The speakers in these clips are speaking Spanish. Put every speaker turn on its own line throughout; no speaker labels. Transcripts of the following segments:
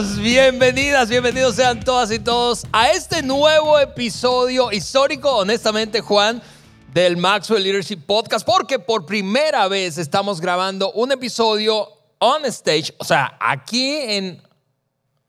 Bienvenidas, bienvenidos sean todas y todos a este nuevo episodio histórico, honestamente, Juan, del Maxwell Leadership Podcast, porque por primera vez estamos grabando un episodio on stage, o sea, aquí en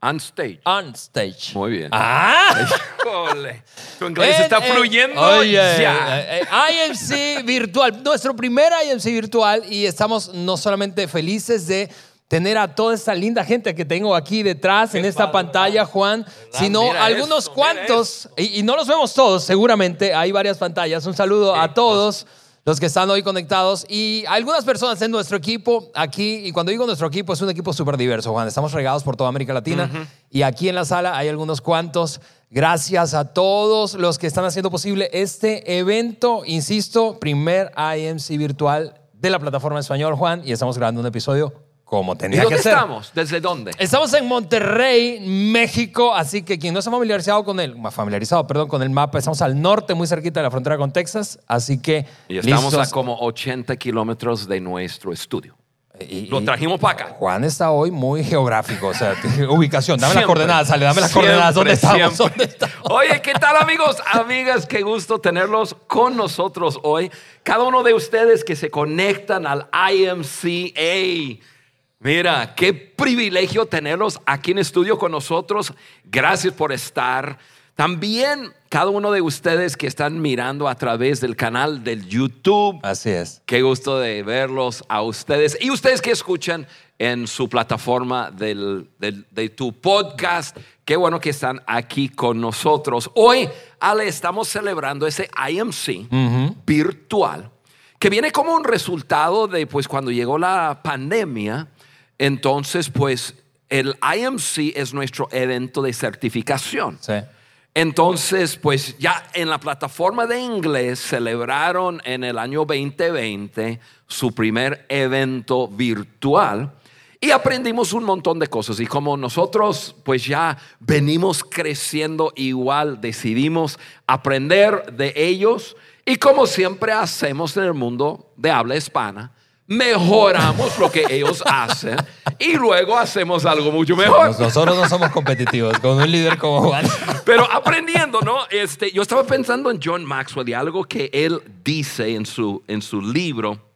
On stage.
on stage.
Muy bien.
Ah,
Híjole. Tu inglés
En-
está
en-
fluyendo
Oye,
ya.
eh, eh, IMC virtual, nuestro primer IMC virtual y estamos no solamente felices de tener a toda esta linda gente que tengo aquí detrás en esta pantalla, Juan, sino
mira
algunos
esto,
cuantos, y, y no los vemos todos, seguramente hay varias pantallas. Un saludo a todos los que están hoy conectados y algunas personas en nuestro equipo aquí, y cuando digo nuestro equipo, es un equipo súper diverso, Juan. Estamos regados por toda América Latina y aquí en la sala hay algunos cuantos. Gracias a todos los que están haciendo posible este evento, insisto, primer IMC virtual de la plataforma español, Juan, y estamos grabando un episodio como
¿Y
tenía
dónde
que ser.
estamos? ¿Desde dónde?
Estamos en Monterrey, México, así que quien no está familiarizado con el, familiarizado, perdón, con el mapa, estamos al norte, muy cerquita de la frontera con Texas, así que
Y estamos
listos.
a como 80 kilómetros de nuestro estudio.
Y-
Lo
y-
trajimos para acá.
Juan está hoy muy geográfico, o sea, ubicación, dame las coordenadas, sale, dame las
Siempre,
coordenadas, ¿dónde estamos? ¿Dónde estamos?
Oye, ¿qué tal amigos, amigas? Qué gusto tenerlos con nosotros hoy. Cada uno de ustedes que se conectan al IMCA. Mira, qué privilegio tenerlos aquí en estudio con nosotros. Gracias por estar. También cada uno de ustedes que están mirando a través del canal del YouTube.
Así es.
Qué gusto de verlos a ustedes y ustedes que escuchan en su plataforma del, del- de tu podcast. Qué bueno que están aquí con nosotros. Hoy, Ale, estamos celebrando ese IMC virtual que viene como un resultado de pues cuando llegó la pandemia. Entonces, pues el IMC es nuestro evento de certificación.
Sí.
Entonces, pues ya en la plataforma de inglés celebraron en el año 2020 su primer evento virtual y aprendimos un montón de cosas. Y como nosotros pues ya venimos creciendo igual, decidimos aprender de ellos y como siempre hacemos en el mundo de habla hispana, mejoramos lo que ellos hacen y luego hacemos algo mucho mejor.
Nos- Nosotros no somos competitivos con un líder como Juan.
Pero aprendiendo, ¿no? Este, yo estaba pensando en John Maxwell y algo que él dice en su, en su libro,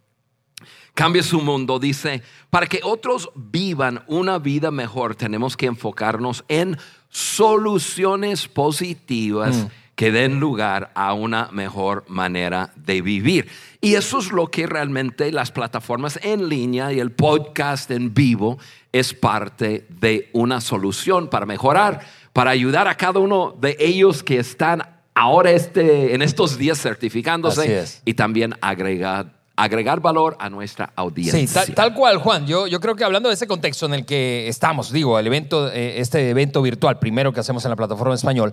Cambia su mundo, dice, para que otros vivan una vida mejor, tenemos que enfocarnos en soluciones positivas que den lugar a una mejor manera de vivir. Y eso es lo que realmente las plataformas en línea y el podcast en vivo es parte de una solución para mejorar, para ayudar a cada uno de ellos que están ahora este, en estos días certificándose
es.
y también agregar, agregar valor a nuestra audiencia.
Sí, tal, tal cual, Juan. Yo, yo creo que hablando de ese contexto en el que estamos, digo, el evento, eh, este evento virtual, primero que hacemos en la plataforma en español,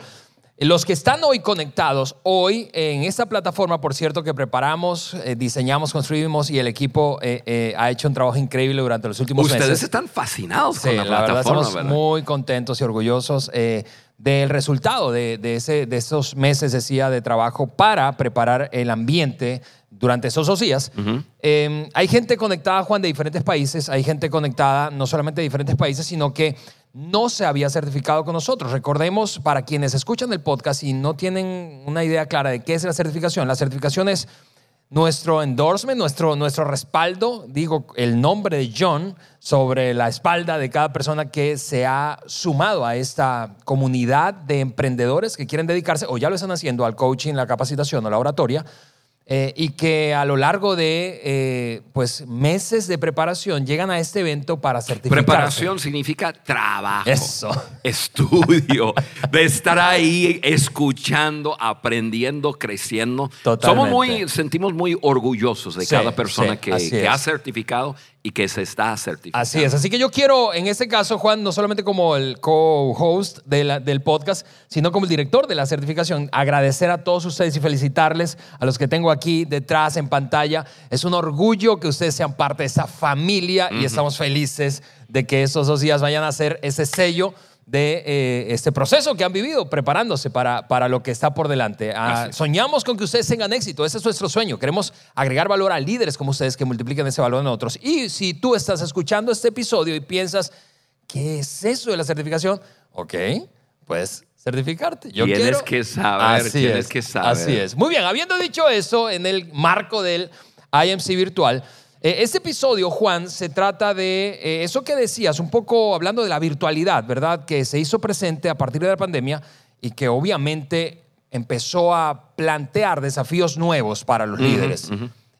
los que están hoy conectados, hoy en esta plataforma, por cierto, que preparamos, eh, diseñamos, construimos y el equipo eh, eh, ha hecho un trabajo increíble durante los últimos
Ustedes
meses.
están fascinados
Sí,
con la,
la verdad
plataforma,
estamos
¿verdad?
muy contentos y orgullosos del resultado de, de ese, de esos meses, decía, de trabajo para preparar el ambiente durante esos dos días. Eh, hay gente conectada, Juan, de diferentes países, hay gente conectada no solamente de diferentes países, sino que no se había certificado con nosotros. Recordemos, para quienes escuchan el podcast y no tienen una idea clara de qué es la certificación, la certificación es nuestro endorsement, nuestro, nuestro respaldo, digo, el nombre de John sobre la espalda de cada persona que se ha sumado a esta comunidad de emprendedores que quieren dedicarse o ya lo están haciendo al coaching, la capacitación o la oratoria. Eh, y que a lo largo de eh, pues, meses de preparación llegan a este evento para certificarse.
Preparación significa trabajo.
Eso.
Estudio. De estar ahí escuchando, aprendiendo, creciendo.
Totalmente.
Somos muy, sentimos muy orgullosos de
Sí,
cada persona
sí,
que, que ha certificado y que se está certificando.
Así es, así que yo quiero, en este caso, Juan, no solamente como el co-host de del podcast, sino como el director de la certificación, agradecer a todos ustedes y felicitarles a los que tengo aquí detrás en pantalla. Es un orgullo que ustedes sean parte de esa familia y estamos felices de que estos dos días vayan a ser ese sello de eh, este proceso que han vivido preparándose para, para lo que está por delante. Ah, soñamos con que ustedes tengan éxito, ese es nuestro sueño. Queremos agregar valor a líderes como ustedes que multipliquen ese valor en otros. Y si tú estás escuchando este episodio y piensas, ¿qué es eso de la certificación? Ok, puedes certificarte. Yo
Tienes
quiero-
que saber,
Así
tienes
es,
que saber.
Así es. Muy bien, habiendo dicho eso, en el marco del IMC virtual, eh, este episodio, Juan, se trata de eh, eso que decías, un poco hablando de la virtualidad, ¿verdad? Que se hizo presente a partir de la pandemia y que obviamente empezó a plantear desafíos nuevos para los líderes.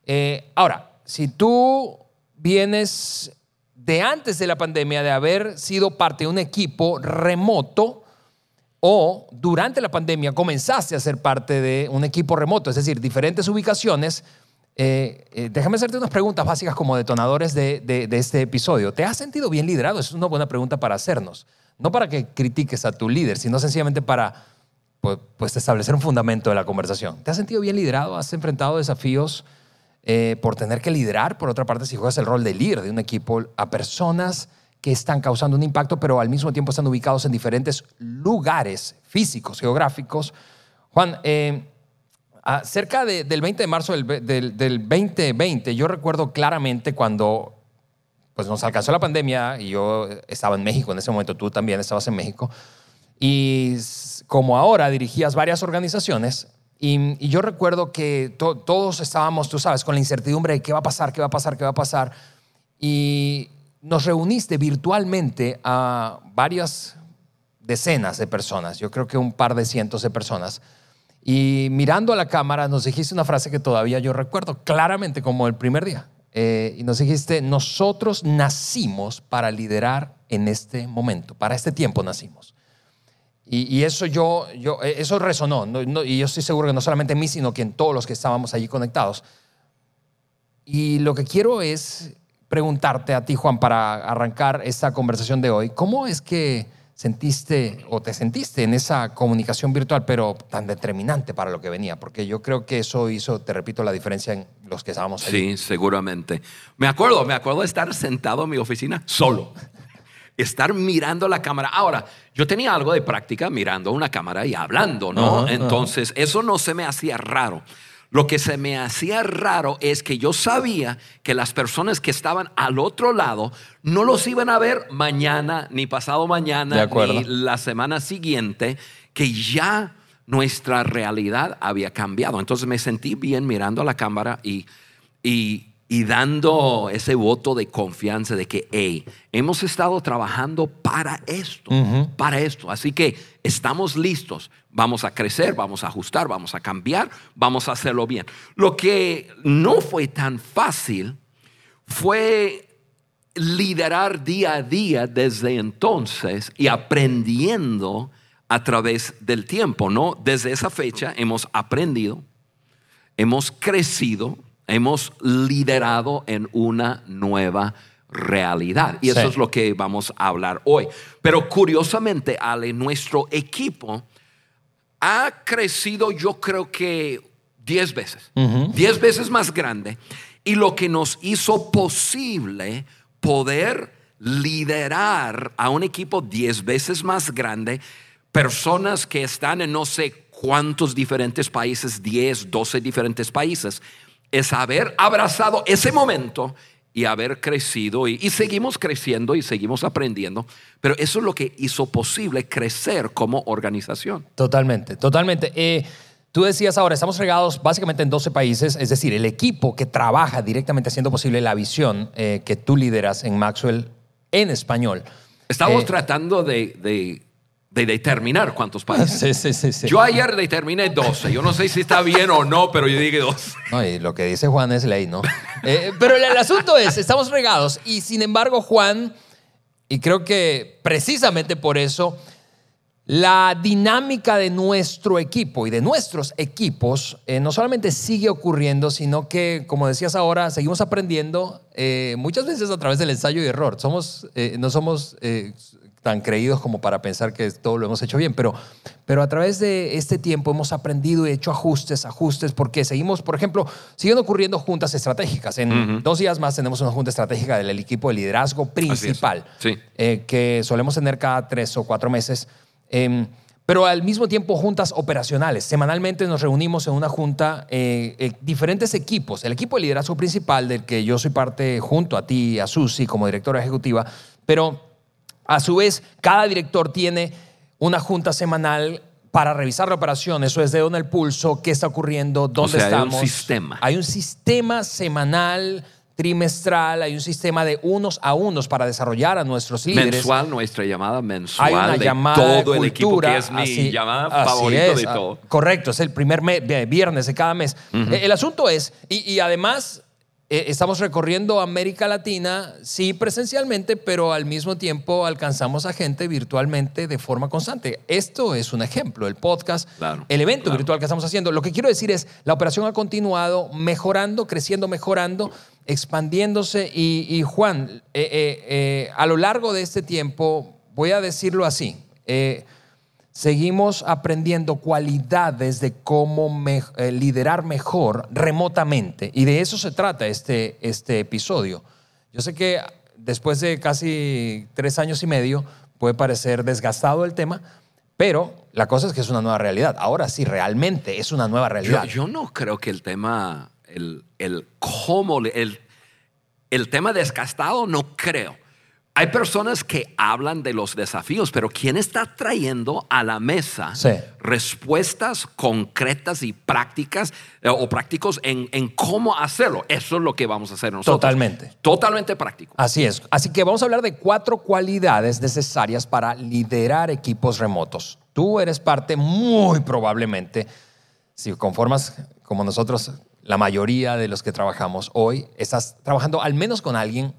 Eh, ahora, si tú vienes de antes de la pandemia, de haber sido parte de un equipo remoto, o durante la pandemia comenzaste a ser parte de un equipo remoto, es decir, diferentes ubicaciones, eh, eh, déjame hacerte unas preguntas básicas como detonadores de, este episodio. ¿Te has sentido bien liderado? Es una buena pregunta para hacernos. No para que critiques a tu líder, sino sencillamente para pues, pues, establecer un fundamento de la conversación. ¿Te has sentido bien liderado? ¿Has enfrentado desafíos eh, por tener que liderar? Por otra parte, si juegas el rol de líder de un equipo a personas que están causando un impacto, pero al mismo tiempo están ubicados en diferentes lugares físicos, geográficos. Juan, eh, cerca de- del 20 de marzo del, del- del 2020, yo recuerdo claramente cuando pues, nos alcanzó la pandemia y yo estaba en México en ese momento, tú también estabas en México, y como ahora dirigías varias organizaciones, y, y yo recuerdo que to- todos estábamos, tú sabes, con la incertidumbre de qué va a pasar, qué va a pasar, qué va a pasar, y nos reuniste virtualmente a varias decenas de personas, yo creo que un par de cientos de personas. Y mirando a la cámara nos dijiste una frase que todavía yo recuerdo claramente como el primer día. Eh, y nos dijiste, nosotros nacimos para liderar en este momento, para este tiempo nacimos. Y, eso yo, yo, eh, eso resonó, y yo estoy seguro que no solamente en mí, sino que en todos los que estábamos allí conectados. Y lo que quiero es preguntarte a ti, Juan, para arrancar esta conversación de hoy, ¿cómo es que sentiste o te sentiste en esa comunicación virtual, pero tan determinante para lo que venía? Porque yo creo que eso hizo, te repito, la diferencia en los que estábamos allí.
Sí, seguramente. Me acuerdo, me acuerdo de estar sentado en mi oficina solo. Estar mirando la cámara. Ahora, yo tenía algo de práctica mirando una cámara y hablando, ¿no? Entonces, eso no se me hacía raro. Lo que se me hacía raro es que yo sabía que las personas que estaban al otro lado no los iban a ver mañana, ni pasado mañana, ni la semana siguiente, que ya nuestra realidad había cambiado. Entonces me sentí bien mirando a la cámara y, y, y dando ese voto de confianza de que, hey, hemos estado trabajando para esto, para esto. Así que estamos listos. Vamos a crecer, vamos a ajustar, vamos a cambiar, vamos a hacerlo bien. Lo que no fue tan fácil fue liderar día a día desde entonces y aprendiendo a través del tiempo, ¿no? Desde esa fecha hemos aprendido, hemos crecido, hemos liderado en una nueva realidad. Y eso
Sí.
es lo que vamos a hablar hoy. Pero curiosamente, Ale, nuestro equipo ha crecido yo creo que 10 veces, 10 veces más grande. Y lo que nos hizo posible poder liderar a un equipo 10 veces más grande, personas que están en no sé cuántos diferentes países, 10, 12 diferentes países, es haber abrazado ese momento y haber crecido y, y seguimos creciendo y seguimos aprendiendo, pero eso es lo que hizo posible crecer como organización.
Totalmente, totalmente. Eh, tú decías ahora, estamos regados básicamente en 12 países, es decir, el equipo que trabaja directamente haciendo posible la visión eh, que tú lideras en Maxwell en español.
Estamos
Eh,
tratando de, de- de determinar cuántos países.
Sí, sí, sí. sí.
Yo ayer determiné 12. Yo no sé si está bien o no, pero yo dije 12.
No, y lo que dice Juan es ley, ¿no? Eh, pero el, el asunto es, estamos regados y sin embargo Juan, y creo que precisamente por eso, la dinámica de nuestro equipo y de nuestros equipos eh, no solamente sigue ocurriendo, sino que, como decías ahora, seguimos aprendiendo eh, muchas veces a través del ensayo y error. Somos, no somos tan creídos como para pensar que todo lo hemos hecho bien, pero, pero a través de este tiempo hemos aprendido y hecho ajustes, ajustes, porque seguimos, por ejemplo, siguen ocurriendo juntas estratégicas. En dos días más tenemos una junta estratégica del equipo de liderazgo principal
Sí.
eh, que solemos tener cada tres o cuatro meses. Eh, pero al mismo tiempo juntas operacionales. Semanalmente nos reunimos en una junta, eh, eh, diferentes equipos. El equipo de liderazgo principal del que yo soy parte junto a ti, a Susi como directora ejecutiva, pero A su vez, cada director tiene una junta semanal para revisar la operación, eso es de dónde el pulso, qué está ocurriendo, dónde
sea, hay un
estamos.
sistema.
Hay un sistema semanal, trimestral, hay un sistema de unos a unos para desarrollar a nuestros líderes.
Mensual, nuestra llamada mensual.
Hay una
de
llamada
todo
de
el equipo, que es mi
así-
llamada favorita de
ah,
todo.
Correcto, es el primer me- de- viernes de cada mes. Eh, El asunto es, y, y además eh, estamos recorriendo América Latina, sí presencialmente, pero al mismo tiempo alcanzamos a gente virtualmente de forma constante. Esto es un ejemplo, el podcast,
Claro,
el evento
claro.
virtual que estamos haciendo. Lo que quiero decir es, la operación ha continuado mejorando, creciendo, mejorando, expandiéndose. Y, y Juan, eh, eh, a lo largo de este tiempo, voy a decirlo así, seguimos aprendiendo cualidades de cómo me- eh, liderar mejor remotamente. Y de eso se trata este, este episodio. Yo sé que después de casi tres años y medio puede parecer desgastado el tema, pero la cosa es que es una nueva realidad. Ahora sí, realmente es una nueva
Yo,
realidad.
yo no creo que el tema, el, el cómo, el, el tema desgastado, no creo. Hay personas que hablan de los desafíos, pero ¿quién está trayendo a la mesa
Sí.
respuestas concretas y prácticas eh, o prácticos en, en cómo hacerlo? Eso es lo que vamos a hacer nosotros.
Totalmente.
Totalmente práctico.
Así es. Así que vamos a hablar de cuatro cualidades necesarias para liderar equipos remotos. Tú eres parte muy probablemente, si conformas como nosotros, la mayoría de los que trabajamos hoy, estás trabajando al menos con alguien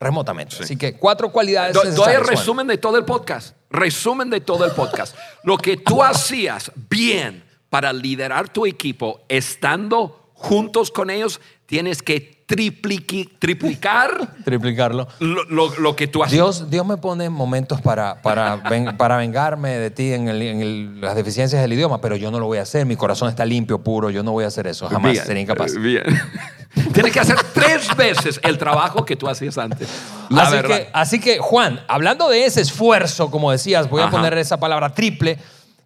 remotamente. Así que cuatro cualidades
Do- Doy el resumen de todo el podcast. Resumen de todo el podcast. Lo que tú hacías bien para liderar tu equipo, estando juntos con ellos, tienes que tripliqui- triplicar
Triplicarlo.
lo, lo- lo que tú hacías.
Dios, Dios me pone momentos para, para, ven- para vengarme de ti en, el- en el- las deficiencias del idioma, pero yo no lo voy a hacer. Mi corazón está limpio, puro. Yo no voy a hacer eso. Jamás
Bien,
sería incapaz.
Bien. Tienes que hacer tres veces el trabajo que tú hacías antes. La
así,
verdad.
que, así que, Juan, hablando de ese esfuerzo, como decías, voy a poner esa palabra triple.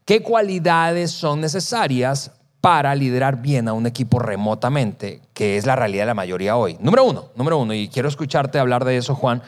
¿Qué cualidades son necesarias para liderar bien a un equipo remotamente, que es la realidad de la mayoría hoy? Número uno, número uno, y quiero escucharte hablar de eso, Juan,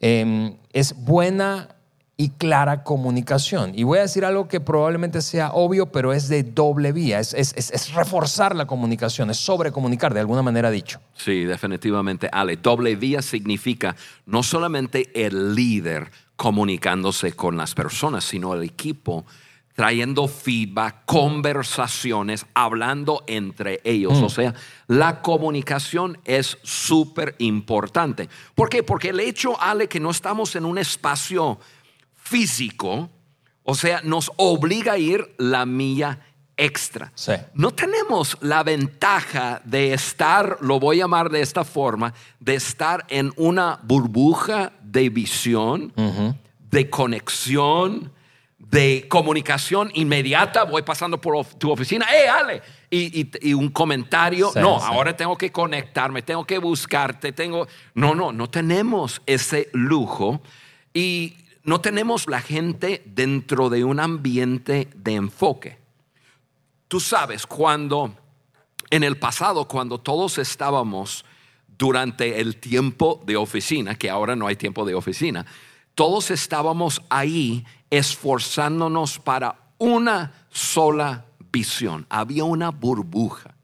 eh, es buena y clara comunicación. Y voy a decir algo que probablemente sea obvio, pero es de doble vía, es, es- es- es reforzar la comunicación, es sobrecomunicar, de alguna manera dicho.
Sí, definitivamente, Ale. Doble vía significa no solamente el líder comunicándose con las personas, sino el equipo trayendo feedback, conversaciones, hablando entre ellos. O sea, la comunicación es súper importante. ¿Por qué? Porque el hecho, Ale, que no estamos en un espacio físico, o sea, nos obliga a ir la milla extra.
Sí.
No tenemos la ventaja de estar, lo voy a llamar de esta forma, de estar en una burbuja de visión, de conexión, de comunicación inmediata. Voy pasando por of- tu oficina, ¡eh, Ale! Y, y- y un comentario,
Sí,
no,
sí.
ahora tengo que conectarme, tengo que buscarte, tengo... No, no, no tenemos ese lujo y no tenemos la gente dentro de un ambiente de enfoque. Tú sabes, cuando en el pasado, cuando todos estábamos durante el tiempo de oficina, que ahora no hay tiempo de oficina, todos estábamos ahí esforzándonos para una sola visión. Había una burbuja.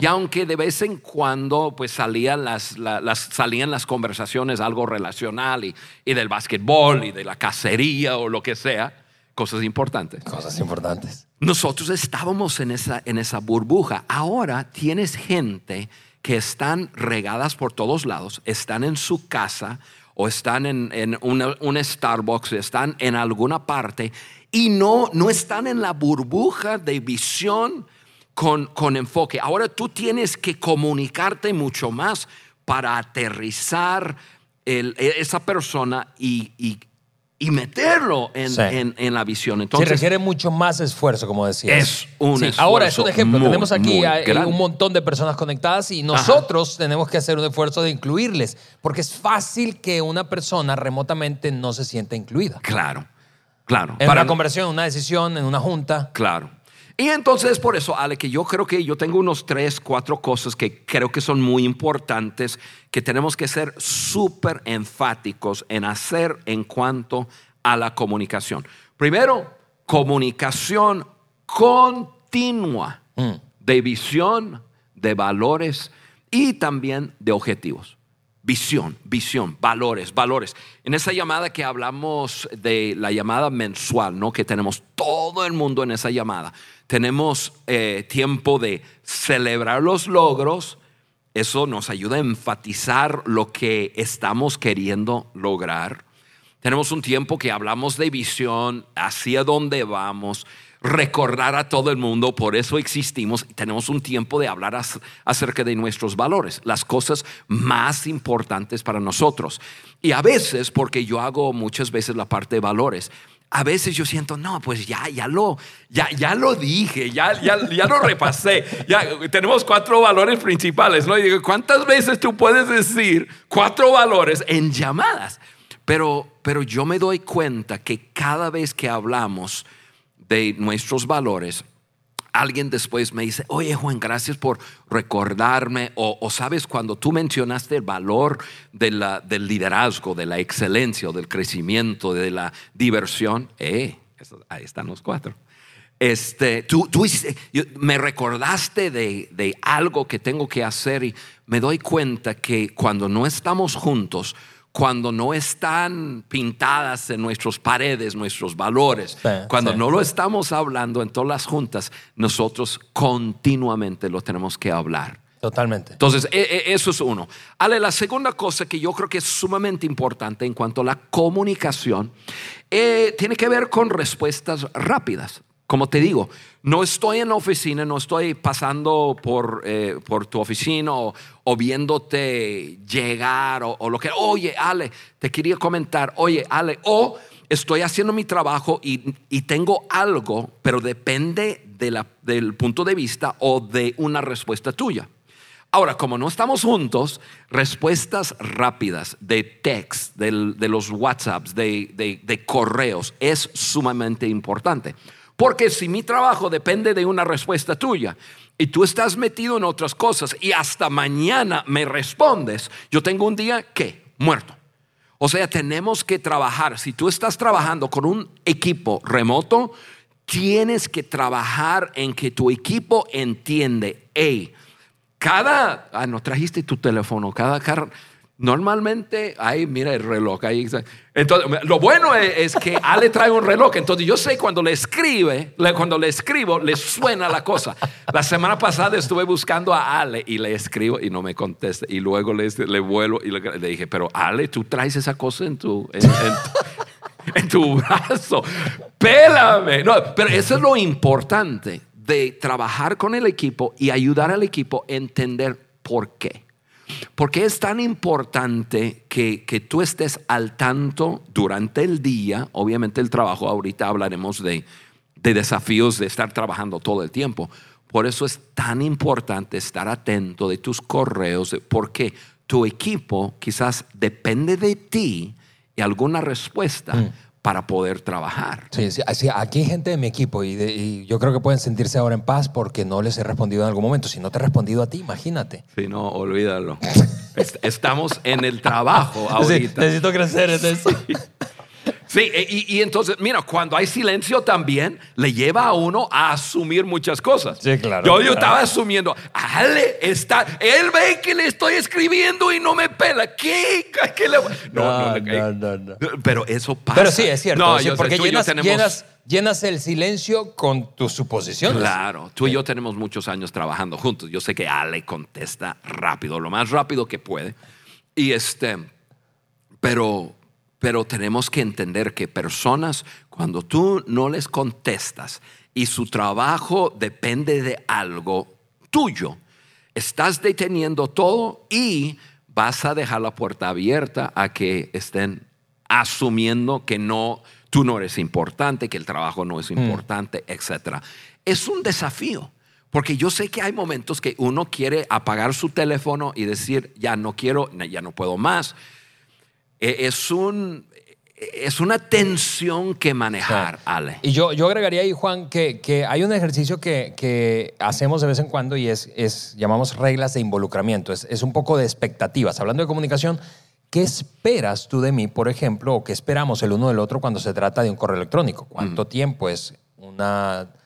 Y aunque de vez en cuando pues salían las, la- las- salían las conversaciones algo relacional y, y del básquetbol y de la cacería o lo que sea, cosas importantes.
Cosas importantes.
Nosotros estábamos en esa, en esa burbuja. Ahora tienes gente que están regadas por todos lados, están en su casa o están en, en una- un Starbucks, están en alguna parte y no, no están en la burbuja de visión con, con enfoque. Ahora tú tienes que comunicarte mucho más para aterrizar el- e, esa persona y, y- y meterlo en,
Sí.
en- en la visión.
Sí,
Entonces,
requiere mucho más esfuerzo, como decías.
Es un
Sí,
esfuerzo
Ahora es un ejemplo.
muy,
tenemos aquí
grande.
un montón de personas conectadas y nosotros tenemos que hacer un esfuerzo de incluirles, porque es fácil que una persona remotamente no se sienta incluida.
Claro, claro.
En
Para-
una conversión, en una decisión, en una junta.
Claro. Y entonces por eso, Ale, que yo creo que yo tengo unos tres, cuatro cosas que creo que son muy importantes, que tenemos que ser súper enfáticos en hacer en cuanto a la comunicación. Primero, comunicación continua de visión, de valores y también de objetivos. Visión, visión, valores, valores. En esa llamada que hablamos de la llamada mensual, ¿no? Que tenemos todo el mundo en esa llamada. Tenemos eh, tiempo de celebrar los logros. Eso nos ayuda a enfatizar lo que estamos queriendo lograr. Tenemos un tiempo que hablamos de visión, hacia dónde vamos, recordar a todo el mundo, por eso existimos. Tenemos un tiempo de hablar acerca de nuestros valores, las cosas más importantes para nosotros. Y a veces, porque yo hago muchas veces la parte de valores, a veces yo siento, no, pues ya, ya lo, ya, ya lo dije, ya, ya, ya lo repasé. Ya tenemos cuatro valores principales, ¿no? Y ¿cuántas veces tú puedes decir cuatro valores en llamadas? Pero, pero yo me doy cuenta que cada vez que hablamos, de nuestros valores, alguien después me dice, oye Juan, gracias por recordarme, o, sabes, cuando tú mencionaste el valor del liderazgo, de la excelencia, o del crecimiento, de la diversión, eh, ahí están los cuatro. Este, tú, tú me recordaste de, de algo que tengo que hacer y me doy cuenta que cuando no estamos juntos, cuando no están pintadas en nuestras paredes nuestros valores, cuando no lo estamos hablando en todas las juntas, nosotros continuamente lo tenemos que hablar.
Totalmente.
Entonces, e, e, eso es uno. Ale, la segunda cosa que yo creo que es sumamente importante en cuanto a la comunicación, eh, tiene que ver con respuestas rápidas. Como te digo, no estoy en la oficina, no estoy pasando por, eh, por tu oficina o, viéndote llegar o, lo que, oye, Ale, te quería comentar, oye, Ale, o estoy haciendo mi trabajo y, tengo algo, pero depende del punto de vista o de una respuesta tuya. Ahora, como no estamos juntos, respuestas rápidas de text, de, los WhatsApps, de, de correos, es sumamente importante. Porque si mi trabajo depende de una respuesta tuya y tú estás metido en otras cosas y hasta mañana me respondes, yo tengo un día que muerto. O sea, tenemos que trabajar. Si tú estás trabajando con un equipo remoto, tienes que trabajar en que tu equipo entiende, hey, cada, ah, no trajiste tu teléfono, cada, cada Normalmente, ahí mira el reloj. Ahí, entonces, lo bueno es, que Ale trae un reloj. Entonces, yo sé cuando le escribe, cuando le escribo, le suena la cosa. La semana pasada estuve buscando a Ale y le escribo y no me contesta. Y luego le, le vuelvo y le, dije, pero Ale, tú traes esa cosa en tu, en, tu, brazo. Pélame. No, pero eso es lo importante de trabajar con el equipo y ayudar al equipo a entender por qué. Porque es tan importante que, que, tú estés al tanto durante el día, obviamente el trabajo, ahorita hablaremos de, de desafíos de estar trabajando todo el tiempo. Por eso es tan importante estar atento de tus correos, porque tu equipo quizás depende de ti y alguna respuesta mm para poder trabajar.
Sí, sí, aquí hay gente de mi equipo y, yo creo que pueden sentirse ahora en paz porque no les he respondido en algún momento. Si no te he respondido a ti, imagínate.
Sí, no, olvídalo. Estamos en el trabajo ahorita.
necesito crecer en eso.
Sí, e, y, entonces, mira, cuando hay silencio también le lleva a uno a asumir muchas cosas.
Sí, claro.
Yo, yo estaba asumiendo, Ale está, él ve que le estoy escribiendo y no me pela. ¿Qué? ¿Qué le...
no, no, no, no,
Pero eso pasa.
Pero sí, es cierto. No, porque llenas, llenas, llenas el silencio con tus suposiciones.
Claro, tú y yo tenemos muchos años trabajando juntos. Yo sé que Ale contesta rápido, lo más rápido que puede. Y este, pero pero tenemos que entender que personas, cuando tú no les contestas y su trabajo depende de algo tuyo, estás deteniendo todo y vas a dejar la puerta abierta a que estén asumiendo que no, tú no eres importante, que el trabajo no es mm. importante, etc. Es un desafío. Porque yo sé que hay momentos que uno quiere apagar su teléfono y decir, ya no quiero, ya no puedo más. E, es, un, es una tensión que manejar, Ale.
Y yo, yo agregaría ahí, Juan, que, que hay un ejercicio que, que, hacemos de vez en cuando y es, es llamamos reglas de involucramiento. Es, es, un poco de expectativas. Hablando de comunicación, ¿qué esperas tú de mí, por ejemplo, o qué esperamos el uno del otro cuando se trata de un correo electrónico? ¿Cuánto tiempo es una, un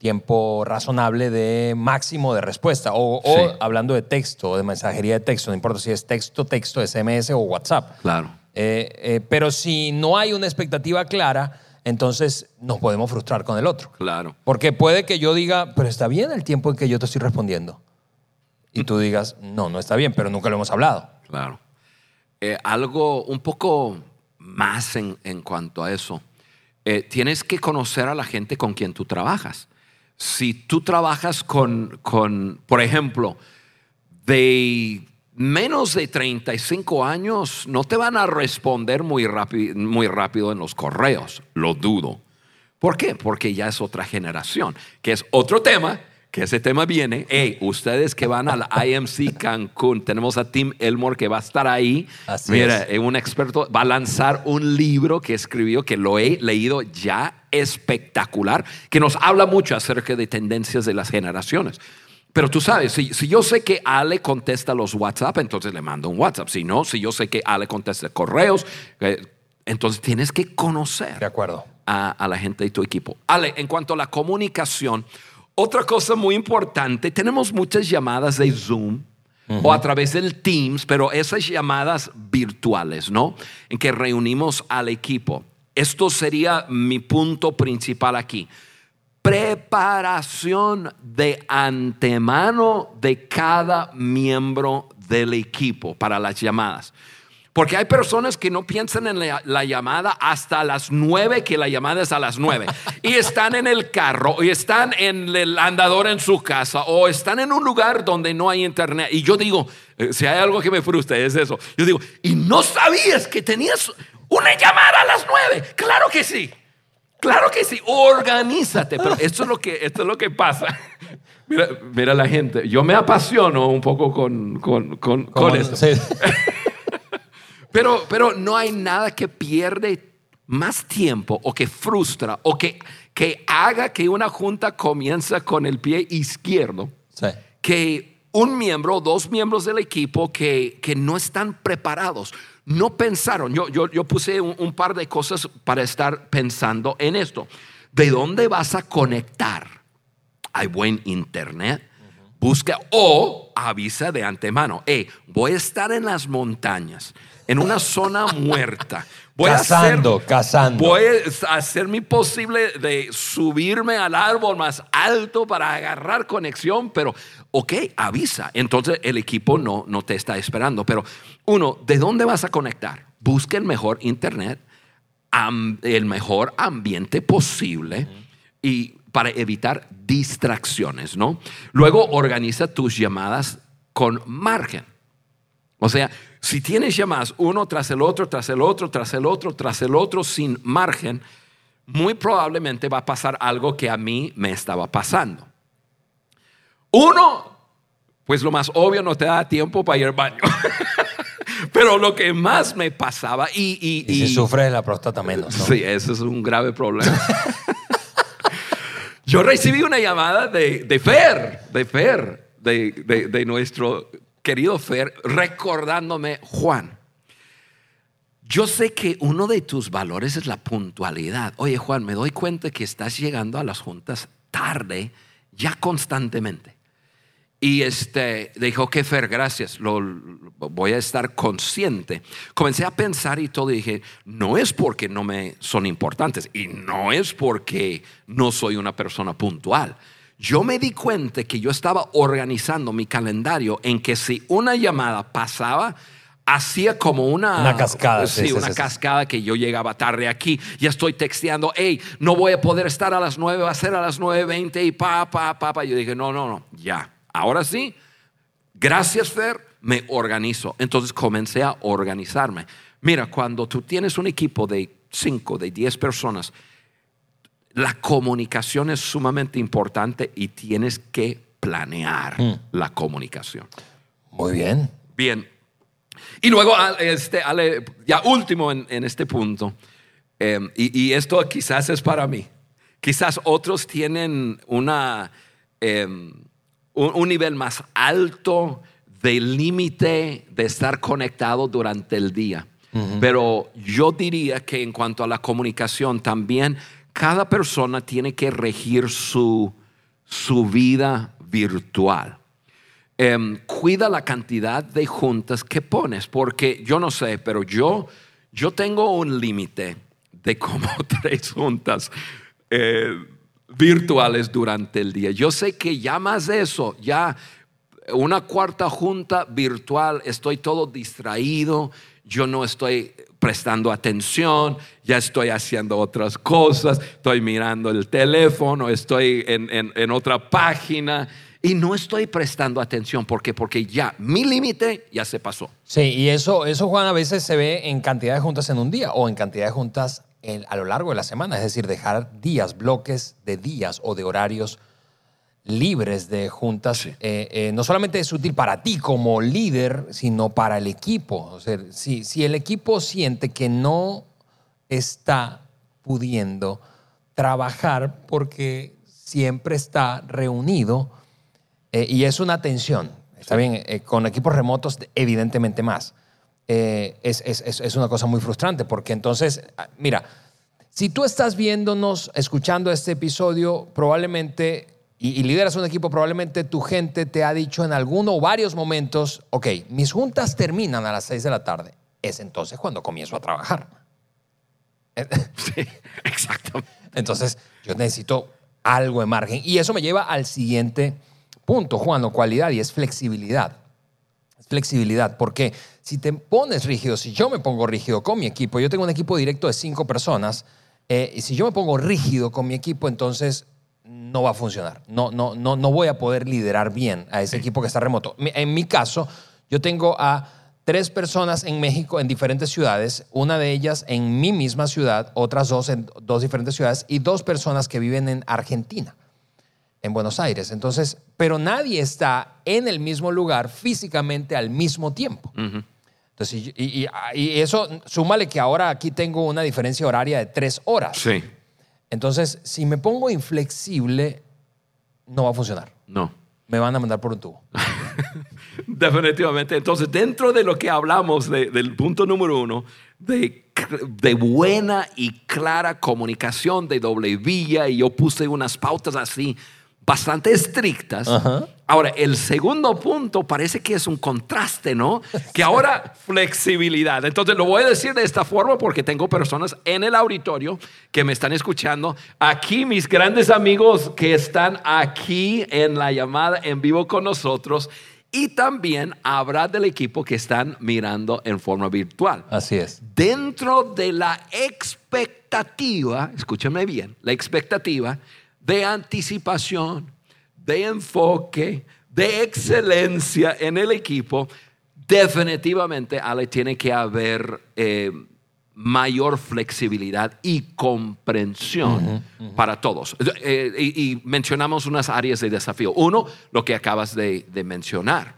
tiempo razonable de máximo de respuesta? O, hablando de texto, de mensajería de texto, no importa si es texto, texto, SMS o WhatsApp.
Claro.
Eh, eh, pero si no hay una expectativa clara, entonces nos podemos frustrar con el otro.
Claro.
Porque puede que yo diga, pero está bien el tiempo en que yo te estoy respondiendo. Y tú digas, no, no está bien, pero nunca lo hemos hablado.
Claro. Eh, algo un poco más en, en cuanto a eso. Eh, tienes que conocer a la gente con quien tú trabajas. Si tú trabajas con, con, por ejemplo, de menos de 35 años, no te van a responder muy, muy rápido en los correos. Lo dudo. ¿Por qué? Porque ya es otra generación, que es otro tema, que ese tema viene. Hey, ustedes que van al IMC Cancún, tenemos a Tim Elmore que va a estar ahí.
Así
Mira,
es.
un experto va a lanzar un libro que escribió, que lo he leído ya espectacular, que nos habla mucho acerca de tendencias de las generaciones. Pero tú sabes, si, si yo sé que Ale contesta los WhatsApp, entonces le mando un WhatsApp. Si no, si yo sé que Ale contesta correos, eh, entonces tienes que conocer
De acuerdo.
a, a la gente de tu equipo. Ale, en cuanto a la comunicación, otra cosa muy importante, tenemos muchas llamadas de Zoom o a través del Teams, pero esas llamadas virtuales, ¿no? En que reunimos al equipo. Esto sería mi punto principal aquí. Preparación de antemano de cada miembro del equipo para las llamadas. Porque hay personas que no piensan en la, la llamada hasta las nueve, que la llamada es a las nueve. Y están en el carro, y están en el andador en su casa, o están en un lugar donde no hay internet. Y yo digo, eh, si hay algo que me frustra, es eso. Yo digo, ¿y no sabías que tenías una llamada a las nueve? Claro que sí. Claro que sí, organízate. Pero esto es lo que, esto es lo que pasa. Mira, mira la gente. Yo me apasiono un poco con, con, con, con esto.
sí.
Pero, pero no hay nada que pierde más tiempo o que frustra o que, que haga que una junta comience con el pie izquierdo
Sí.
que un miembro o dos miembros del equipo que, que no están preparados, no pensaron. Yo, yo, yo puse un, un par de cosas para estar pensando en esto. ¿De dónde vas a conectar? ¿Hay buen internet? Busca o avisa de antemano. Hey, voy a estar en las montañas, en una zona muerta. Voy
Cazando,
a hacer,
cazando.
Voy a hacer mi posible de subirme al árbol más alto para agarrar conexión, pero, ok, avisa. Entonces el equipo no, no te está esperando. Pero uno, ¿de dónde vas a conectar? Busca el mejor internet, el mejor ambiente posible y para evitar distracciones, ¿no? Luego organiza tus llamadas con margen. O sea, si tienes llamadas uno tras el otro, tras el otro, tras el otro, tras el otro, sin margen, muy probablemente va a pasar algo que a mí me estaba pasando. Uno, pues lo más obvio, no te da tiempo para ir al baño. Pero lo que más me pasaba, y, y-
Y si
y-
sufres de la próstata menos, ¿no?
Sí, eso es un grave problema. Yo recibí una llamada de, de Fer, de Fer, de, de- de nuestro querido Fer, recordándome, Juan, yo sé que uno de tus valores es la puntualidad. Oye, Juan, me doy cuenta que estás llegando a las juntas tarde, ya constantemente. Y este, dijo que Fer, gracias, lo, voy a estar consciente. Comencé a pensar y todo dije, no es porque no me son importantes y no es porque no soy una persona puntual. Yo me di cuenta que yo estaba organizando mi calendario en que si una llamada pasaba, hacía como una...
Una cascada, sí,
una
sí, sí.
cascada que yo llegaba tarde aquí. Ya estoy texteando, hey, no voy a poder estar a las 9, va a ser a las 9.20 y pa, pa, pa, pa. Yo dije, no, no, no, ya. Ahora sí, gracias Fer, me organizo. Entonces comencé a organizarme. Mira, cuando tú tienes un equipo de 5, de 10 personas, la comunicación es sumamente importante y tienes que planear la comunicación.
Muy bien.
Bien. Y luego, al- este, Ale, ya último en, en este punto, eh, y, y esto quizás es para mí. Quizás otros tienen una, eh, un, un nivel más alto de límite de estar conectado durante el día. Pero yo diría que en cuanto a la comunicación también, cada persona tiene que regir su, su vida virtual. Em, cuida la cantidad de juntas que pones, porque yo no sé, pero yo, yo tengo un límite de como tres juntas eh, virtuales durante el día. Yo sé que ya más de eso, ya una cuarta junta virtual, estoy todo distraído, yo no estoy prestando atención, ya estoy haciendo otras cosas, estoy mirando el teléfono, estoy en, en otra página y no estoy prestando atención. ¿Por qué? Porque ya mi límite ya se pasó.
Sí, y eso, eso, Juan, a veces se ve en cantidad de juntas en un día o en cantidad de juntas a lo largo de la semana. Es decir, dejar días, bloques de días o de horarios libres de juntas. Eh, eh, no solamente es útil para ti como líder, sino para el equipo. O sea, si, si el equipo siente que no está pudiendo trabajar porque siempre está reunido, eh, y es una tensión. Está bien, con equipos remotos evidentemente más. Es, es, es, una cosa muy frustrante porque entonces, ah, mira, si tú estás viéndonos, escuchando este episodio, probablemente, y, lideras un equipo, probablemente tu gente te ha dicho en alguno o varios momentos, ok, mis juntas terminan a las 6 de la tarde. Es entonces cuando comienzo a trabajar.
Sí, exacto.
Entonces, yo necesito algo de margen. Y eso me lleva al siguiente punto, Juan, o cualidad, y es flexibilidad. Es flexibilidad, porque si te pones rígido, si yo me pongo rígido con mi equipo, yo tengo un equipo directo de cinco personas, eh, y si yo me pongo rígido con mi equipo, entonces no va a funcionar. No, no, no, no voy a poder liderar bien a ese equipo que está remoto. En mi caso, yo tengo a tres personas en México en diferentes ciudades, una de ellas en mi misma ciudad, otras dos en dos diferentes ciudades y dos personas que viven en Argentina en Buenos Aires. Entonces, pero nadie está en el mismo lugar físicamente al mismo tiempo. Entonces, y, eso, súmale que ahora aquí tengo una diferencia horaria de tres horas.
Sí.
Entonces, si me pongo inflexible, no va a funcionar.
No.
Me van a mandar por un tubo.
Definitivamente. Entonces, dentro de lo que hablamos del punto número uno, de, de, buena y clara comunicación de doble vía, y yo puse unas pautas así bastante estrictas. Ahora, el segundo punto parece que es un contraste, ¿no? Que ahora flexibilidad. Entonces, lo voy a decir de esta forma porque tengo personas en el auditorio que me están escuchando. Aquí, mis grandes amigos que están aquí en la llamada en vivo con nosotros. Y también habrá del equipo que están mirando en forma virtual.
Así es.
Dentro de la expectativa, escúchame bien, la expectativa de anticipación, de enfoque, de excelencia en el equipo, definitivamente Ale tiene que haber eh, mayor flexibilidad y comprensión para todos. Eh, y, mencionamos unas áreas de desafío. Uno, lo que acabas de, mencionar,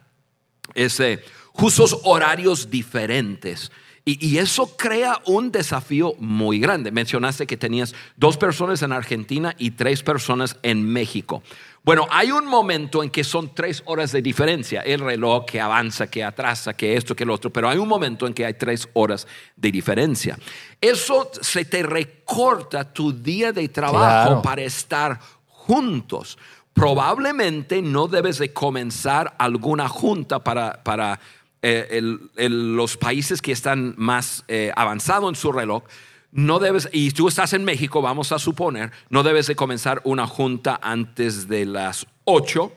es eh, justos horarios diferentes. Y, eso crea un desafío muy grande. Mencionaste que tenías dos personas en Argentina y tres personas en México. Bueno, hay un momento en que son tres horas de diferencia. El reloj que avanza, que atrasa, que esto, que lo otro. Pero hay un momento en que hay tres horas de diferencia. Eso se te recorta tu día de trabajo para estar juntos. Probablemente no debes de comenzar alguna junta para, para eh, los países que están más eh, avanzados en su reloj, no debes, y tú estás en México, vamos a suponer, no debes de comenzar una junta antes de las 8,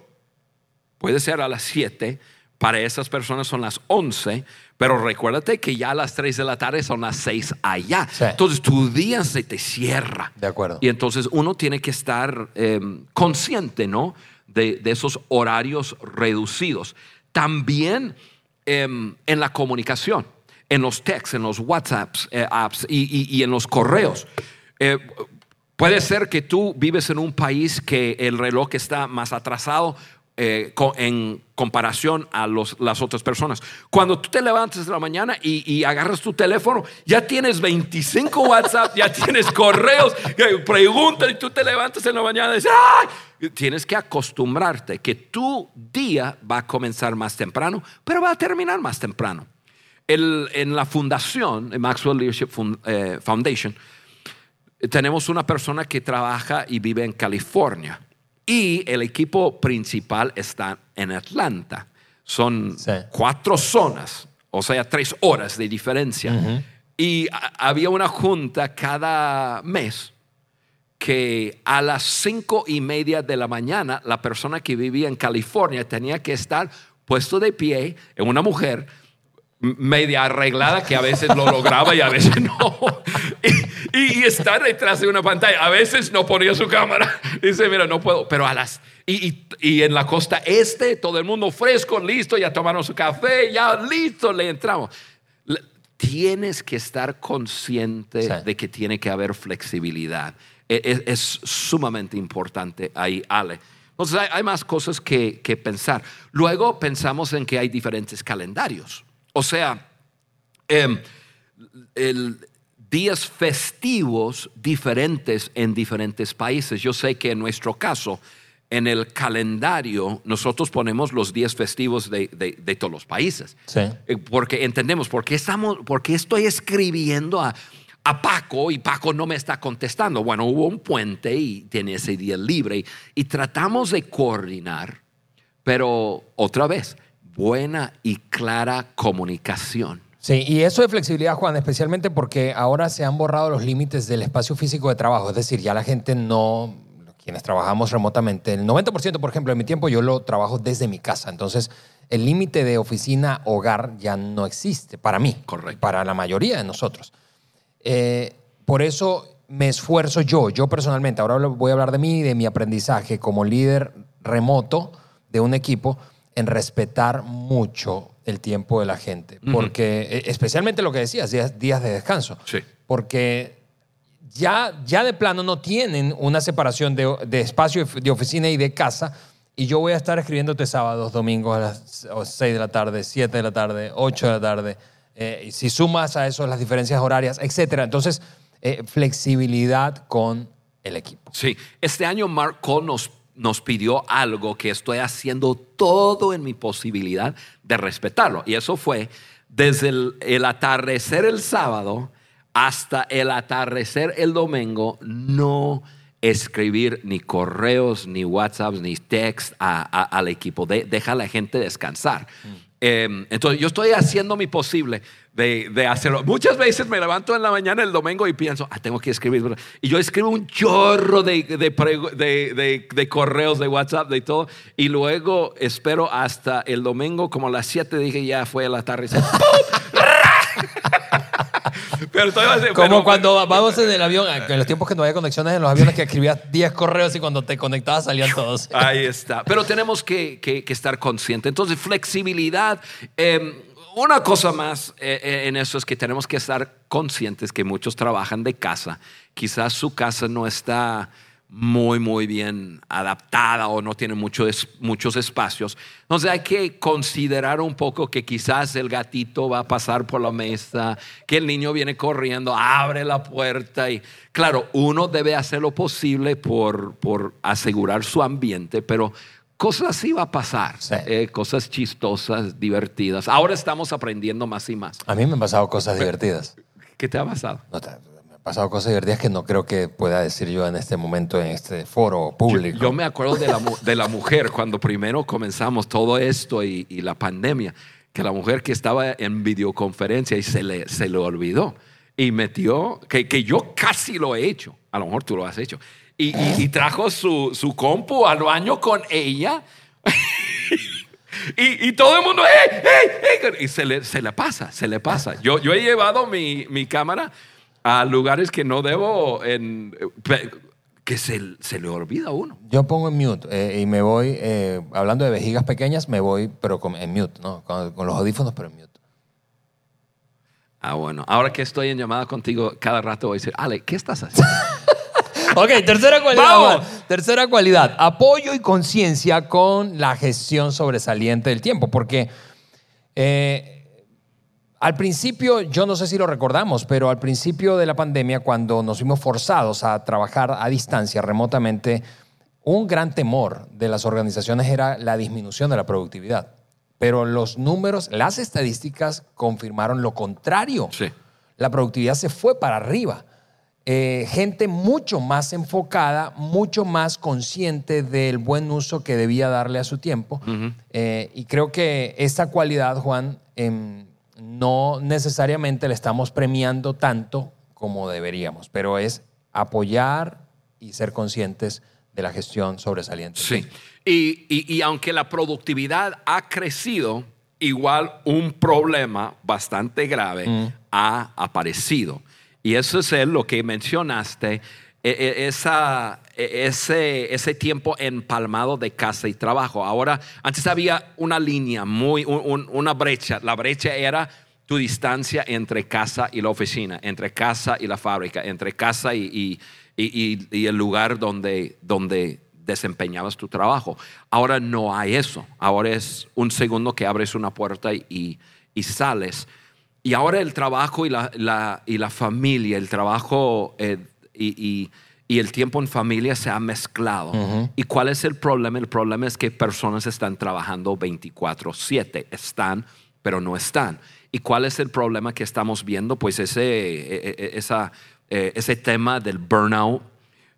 puede ser a las 7, para esas personas son las 11, pero recuérdate que ya a las 3 de la tarde son las 6 allá. Entonces tu día se te cierra.
De acuerdo.
Y entonces uno tiene que estar em, consciente, ¿no? De, de, esos horarios reducidos. También en, la comunicación, en los texts, en los WhatsApps, eh, apps y, en los correos. Eh, puede ser que tú vives en un país que el reloj está más atrasado. eh, co- en comparación a los- las otras personas. Cuando tú te levantas de la mañana y, y agarras tu teléfono, ya tienes 25 WhatsApp, ya tienes correos, que preguntan y tú te levantas en la mañana y dices, ¡ay! Tienes que acostumbrarte que tu día va a comenzar más temprano, pero va a terminar más temprano. El- en la fundación, en Maxwell Leadership eh, Foundation, tenemos una persona que trabaja y vive en California y el equipo principal está en Atlanta. Son
Sí.
cuatro zonas, o sea, tres horas de diferencia. Y había una junta cada mes que a las cinco y media de la mañana la persona que vivía en California tenía que estar puesto de pie en una mujer media arreglada que a veces lo lograba y a veces no. Y, y- y estar detrás de una pantalla. A veces no ponía su cámara. Dice, mira, no puedo. Pero a las... Y, y- en la costa este, todo el mundo fresco, listo, ya tomaron su café, ya listo, le entramos. Tienes que estar consciente
Sí.
de que tiene que haber flexibilidad. E- e- Es, sumamente importante ahí, Ale. Entonces hay, hay más cosas que, que pensar. Luego pensamos en que hay diferentes calendarios. O sea, em, el- días festivos diferentes en diferentes países. Yo sé que en nuestro caso, en el calendario, nosotros ponemos los días festivos de, de- de todos los países.
Sí.
Eh, Porque entendemos, ¿por qué, estamos, por qué estoy escribiendo a, a Paco y Paco no me está contestando? Bueno, hubo un puente y tiene ese día libre y, tratamos de coordinar, pero otra vez, buena y clara comunicación.
Sí, y eso de flexibilidad, Juan, especialmente porque ahora se han borrado los límites del espacio físico de trabajo. Es decir, ya la gente no, quienes trabajamos remotamente, el 90%, por ejemplo, de mi tiempo yo lo trabajo desde mi casa. Entonces, el límite de oficina-hogar ya no existe para mí.
Correcto.
Para la mayoría de nosotros. Eh, por eso me esfuerzo yo, yo personalmente, ahora voy a hablar de mí y de mi aprendizaje como líder remoto de un equipo, en respetar mucho el tiempo de la gente. Porque, eh, especialmente lo que decías, días, días de descanso.
Sí.
Porque ya, ya de plano no tienen una separación de, de espacio de oficina y de casa. Y yo voy a estar escribiéndote sábados, domingos a las 6 de la tarde, 7 de la tarde, 8 de la tarde. Eh, y si sumas a eso las diferencias horarias, etcétera. Entonces, eh, flexibilidad con el equipo.
Sí, este año Mark Cole nos, nos pidió algo que estoy haciendo todo en mi posibilidad de respetarlo. Y eso fue desde el, el atardecer el sábado hasta el atardecer el domingo, no escribir ni correos, ni WhatsApps, ni text a- a- al equipo. De- deja a la gente descansar. Eh, entonces, yo estoy haciendo mi posible de, hacerlo. Muchas veces me levanto en la mañana el domingo y pienso, ah, tengo que escribir. Y yo escribo un chorro de, correos, de WhatsApp, de todo. Y luego espero hasta el domingo, como a las 7 dije, ya fue la tarde. Pero estoy
Como
pero-
cuando vamos en el avión, en los tiempos que no había conexiones en los aviones, que escribías 10 correos y cuando te conectabas salían todos.
Ahí está. Pero tenemos que, que- que estar conscientes. Entonces, flexibilidad. eh, una cosa más eh, eh, en eso es que tenemos que estar conscientes que muchos trabajan de casa. Quizás su casa no está muy, muy bien adaptada o no tiene mucho muchos espacios. Entonces hay que considerar un poco que quizás el gatito va a pasar por la mesa, que el niño viene corriendo, abre la puerta y claro, uno debe hacer lo posible por, por asegurar su ambiente, pero cosas así va a pasar,
Sí.
eh, cosas chistosas, divertidas. Ahora estamos aprendiendo más y más.
A mí me han pasado cosas divertidas.
¿Qué te ha pasado?
No, te- pasado cosas divertidas que no creo que pueda decir yo en este momento, en este foro público.
Yo me acuerdo de la, de la mujer cuando primero comenzamos todo esto y, y la pandemia, que la mujer que estaba en videoconferencia y se le, se le olvidó y metió, que, que yo casi lo he hecho, a lo mejor tú lo has hecho, y, y- y trajo su, su compu al baño con ella. Y, y todo el mundo, ¡hey, hey, hey! Y se le, se le pasa, se le pasa. Yo, yo he llevado mi, mi cámara a lugares que no debo, en, que se, se le olvida a uno.
Yo pongo en mute eh, y me voy, eh, hablando de vejigas pequeñas, me voy, pero con- en mute, ¿no? Con, con los audífonos, pero en mute.
Ah, bueno. Ahora que estoy en llamada contigo, cada rato voy a decir, Ale, ¿qué estás haciendo?
Ok, tercera cualidad.
¡Vamos!
Tercera cualidad, apoyo y conciencia con la gestión sobresaliente del tiempo, porque eh, al principio, yo no sé si lo recordamos, pero al principio de la pandemia, cuando nos vimos forzados a trabajar a distancia remotamente, un gran temor de las organizaciones era la disminución de la productividad. Pero los números, las estadísticas confirmaron lo contrario.
Sí.
La productividad se fue para arriba. Eh, gente mucho más enfocada, mucho más consciente del buen uso que debía darle a su tiempo. Eh, y creo que esta cualidad, Juan, em, no necesariamente le estamos premiando tanto como deberíamos, pero es apoyar y ser conscientes de la gestión sobresaliente.
Sí. Y, y- y aunque la productividad ha crecido, igual un problema bastante grave ha aparecido. Y eso es lo que mencionaste, e- e- esa, ese, ese tiempo empalmado de casa y trabajo. Ahora, antes había una línea, muy, un- un- una brecha. La brecha era tu distancia entre casa y la oficina, entre casa y la fábrica, entre casa y, y- y- el lugar donde, donde desempeñabas tu trabajo. Ahora no hay eso. Ahora es un segundo que abres una puerta y, y- sales. Y ahora el trabajo y la, la- la familia, el trabajo eh, y, y- el tiempo en familia se ha mezclado. ¿Y cuál es el problema? El problema es que personas están trabajando 24/7. Están, pero no están. ¿Y cuál es el problema que estamos viendo? Pues ese, eh, eh, esa, eh, ese tema del burnout,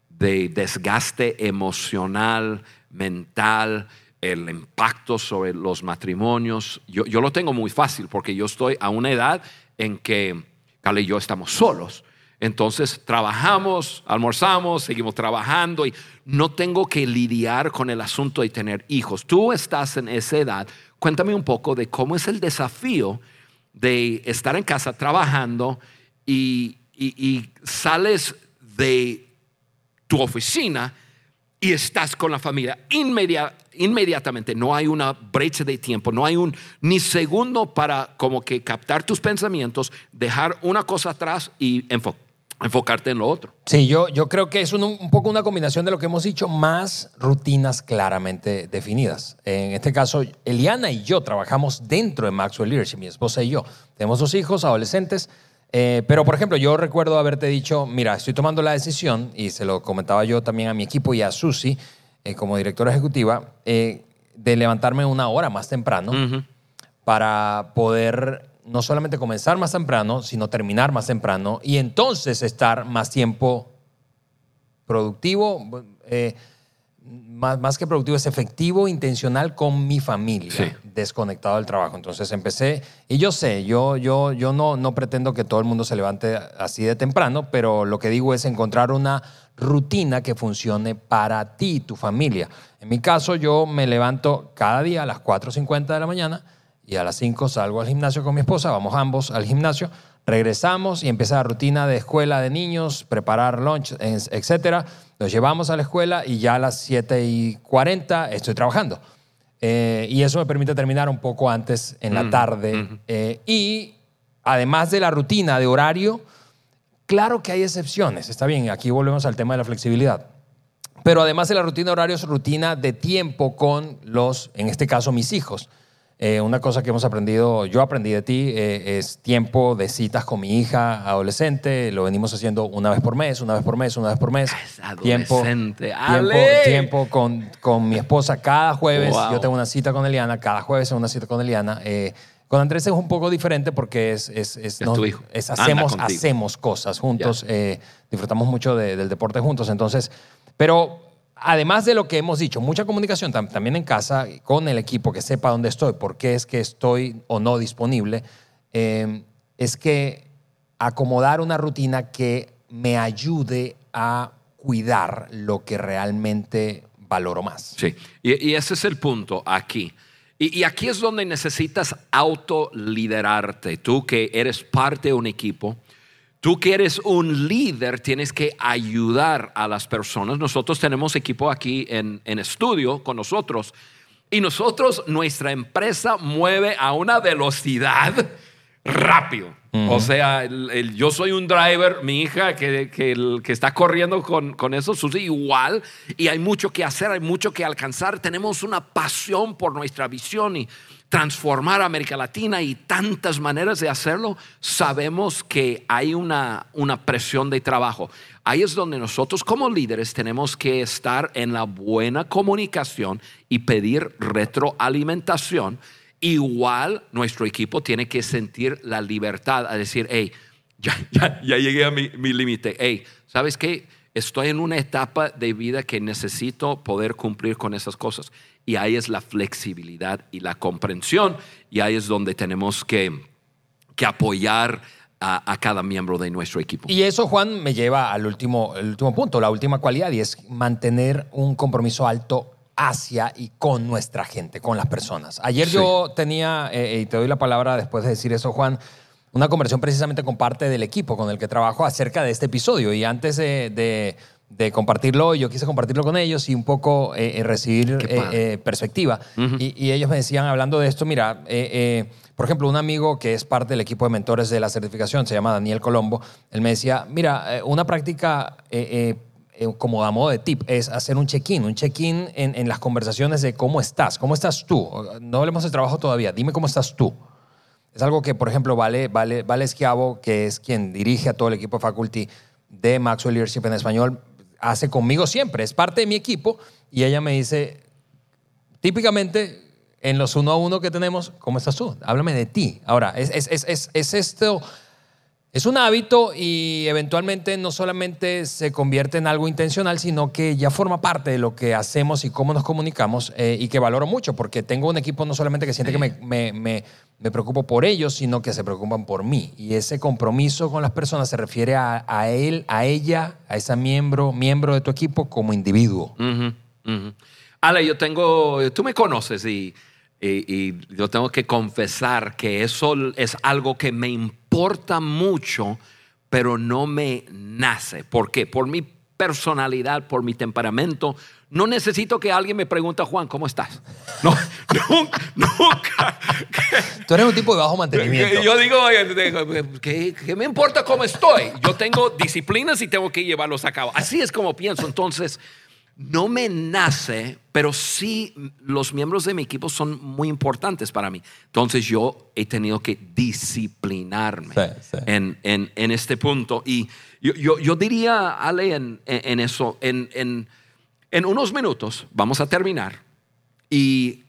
de desgaste emocional, mental, el impacto sobre los matrimonios. Yo, yo lo tengo muy fácil porque yo estoy a una edad en que Carla y yo estamos solos. Entonces trabajamos, almorzamos, seguimos trabajando y no tengo que lidiar con el asunto de tener hijos. Tú estás en esa edad. Cuéntame un poco de cómo es el desafío de estar en casa trabajando y, sales de tu oficina y estás con la familia inmedia- inmediatamente. No hay una brecha de tiempo, no hay un ni segundo para como que captar tus pensamientos, dejar una cosa atrás y enfo- enfocarte en lo otro.
Sí, yo, yo creo que es un, un poco una combinación de lo que hemos dicho, más rutinas claramente definidas. En este caso, Eliana y yo trabajamos dentro de Maxwell Leadership, mi esposa y yo. Tenemos dos hijos, adolescentes, eh, pero por ejemplo, yo recuerdo haberte dicho, mira, estoy tomando la decisión, y se lo comentaba yo también a mi equipo y a Susi, eh, como directora ejecutiva, eh, de levantarme una hora más temprano para poder no solamente comenzar más temprano, sino terminar más temprano y entonces estar más tiempo productivo, eh, más, más que productivo, es efectivo, intencional con mi familia,
Sí.
desconectado del trabajo. Entonces empecé, y yo sé, yo, yo, yo no, no pretendo que todo el mundo se levante así de temprano, pero lo que digo es encontrar una rutina que funcione para ti y tu familia. En mi caso, yo me levanto cada día a las 4.50 de la mañana y a las 5 salgo al gimnasio con mi esposa, vamos ambos al gimnasio, regresamos y empieza la rutina de escuela de niños, preparar lunch, etcétera. Los llevamos a la escuela y ya a las 7 y 40 estoy trabajando. Eh, y eso me permite terminar un poco antes en la tarde. Eh, y además de la rutina de horario, claro que hay excepciones. Está bien, aquí volvemos al tema de la flexibilidad. Pero además de la rutina de horario, es rutina de tiempo con los, en este caso, mis hijos. Eh, una cosa que hemos aprendido, yo aprendí de ti, eh, es tiempo de citas con mi hija adolescente. Lo venimos haciendo una vez por mes, una vez por mes, una vez por mes.
Es
Tiempo,
adolescente.
tiempo,
¡Ale!
tiempo con, con mi esposa cada jueves.
Wow.
Yo tengo una cita con Eliana, cada jueves tengo una cita con Eliana. Eh, con Andrés es un poco diferente porque es, es, es,
Es tu hijo.
es hacemos, hacemos cosas juntos, eh, disfrutamos mucho de- del deporte juntos. Entonces, pero además de lo que hemos dicho, mucha comunicación tam- también en casa con el equipo que sepa dónde estoy, por qué es que estoy o no disponible, eh, es que acomodar una rutina que me ayude a cuidar lo que realmente valoro más.
Sí, y, y ese es el punto aquí. Y, y aquí es donde necesitas autoliderarte. Tú que eres parte de un equipo, tú que eres un líder, tienes que ayudar a las personas. Nosotros tenemos equipo aquí en, en estudio con nosotros. Y nosotros, nuestra empresa mueve a una velocidad rápido. O sea, el- el- yo soy un driver, mi hija que, que, el- que está corriendo con, con eso, Susi, igual. Y hay mucho que hacer, hay mucho que alcanzar. Tenemos una pasión por nuestra visión y transformar a América Latina y tantas maneras de hacerlo. Sabemos que hay una, una presión de trabajo. Ahí es donde nosotros como líderes tenemos que estar en la buena comunicación y pedir retroalimentación. Igual nuestro equipo tiene que sentir la libertad a decir, hey, ya, ya, ya llegué a mi, mi límite. Hey, ¿sabes qué? Estoy en una etapa de vida que necesito poder cumplir con esas cosas. Y ahí es la flexibilidad y la comprensión. Y ahí es donde tenemos que, que apoyar a, a cada miembro de nuestro equipo.
Y eso, Juan, me lleva al último, el último punto, la última cualidad, y es mantener un compromiso alto hacia y con nuestra gente, con las personas. Ayer
Sí.
yo tenía, eh, y te doy la palabra después de decir eso, Juan, una conversación precisamente con parte del equipo con el que trabajo acerca de este episodio. Y antes de, de- de compartirlo, yo quise compartirlo con ellos y un poco eh, eh, recibir eh, eh, perspectiva. y, y ellos me decían, hablando de esto, mira, por ejemplo, un amigo que es parte del equipo de mentores de la certificación, se llama Daniel Colombo, él me decía, mira, una práctica como a modo de tip es hacer un check-in, un check-in en, en las conversaciones de cómo estás, cómo estás tú. No hablemos de trabajo todavía, dime cómo estás tú. Es algo que, por ejemplo, Vale, vale, vale Esquiavo, que es quien dirige a todo el equipo de faculty de Maxwell Leadership en español, hace conmigo siempre. Es parte de mi equipo y ella me dice, típicamente en los uno a uno que tenemos, ¿cómo estás tú? Háblame de ti. Ahora, es, es, es, es, es esto, es un hábito y eventualmente no solamente se convierte en algo intencional, sino que ya forma parte de lo que hacemos y cómo nos comunicamos eh, y que valoro mucho porque tengo un equipo no solamente que siente que me, me, me, me preocupo por ellos, sino que se preocupan por mí. Y ese compromiso con las personas se refiere a, él, a ella, a ese miembro, miembro de tu equipo como individuo.
Ujú. Ale, yo tengo, tú me conoces y, y- y yo tengo que confesar que eso es algo que me importa mucho, pero no me nace. ¿Por qué? Por mi personalidad, por mi temperamento. No necesito que alguien me pregunte, Juan, ¿cómo estás? No, nunca, nunca.
Tú eres un tipo de bajo mantenimiento.
Yo digo, ¿qué, qué me importa cómo estoy? Yo tengo disciplinas y tengo que llevarlos a cabo. Así es como pienso. Entonces, no me nace, pero sí los miembros de mi equipo son muy importantes para mí. Entonces, yo he tenido que disciplinarme
Sí, sí.
En, en- en este punto. Y yo, yo- yo diría, Ale, en, en- eso, en, en- en unos minutos vamos a terminar y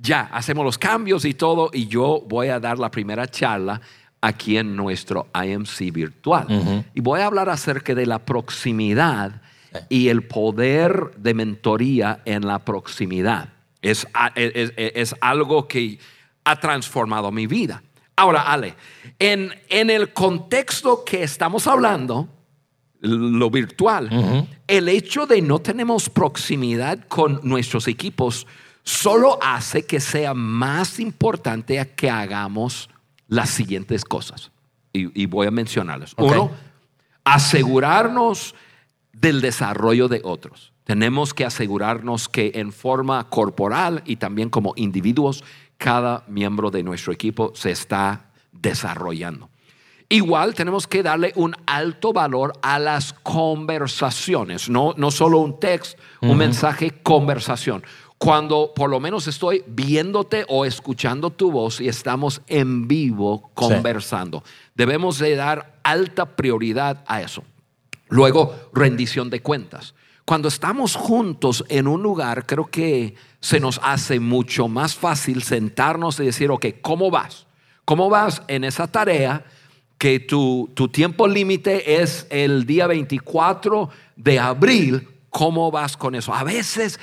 ya hacemos los cambios y todo y yo voy a dar la primera charla aquí en nuestro IMC virtual. Y voy a hablar acerca de la proximidad y el poder de mentoría en la proximidad. Es, es- es- algo que ha transformado mi vida. Ahora, Ale, en, en el contexto que estamos hablando, lo virtual, el hecho de no tenemos proximidad con nuestros equipos solo hace que sea más importante que hagamos las siguientes cosas. Y, y voy a mencionarlas.
Ok.
Uno, asegurarnos del desarrollo de otros. Tenemos que asegurarnos que en forma corporal y también como individuos, cada miembro de nuestro equipo se está desarrollando. Igual tenemos que darle un alto valor a las conversaciones, no, no solo un texto, un mensaje, conversación. Cuando por lo menos estoy viéndote o escuchando tu voz y estamos en vivo conversando, debemos de dar alta prioridad a eso. Luego, rendición de cuentas. Cuando estamos juntos en un lugar, creo que se nos hace mucho más fácil sentarnos y decir, ok, ¿cómo vas? ¿Cómo vas en esa tarea que tu, tu tiempo límite es el día 24 de abril? ¿Cómo vas con eso? A veces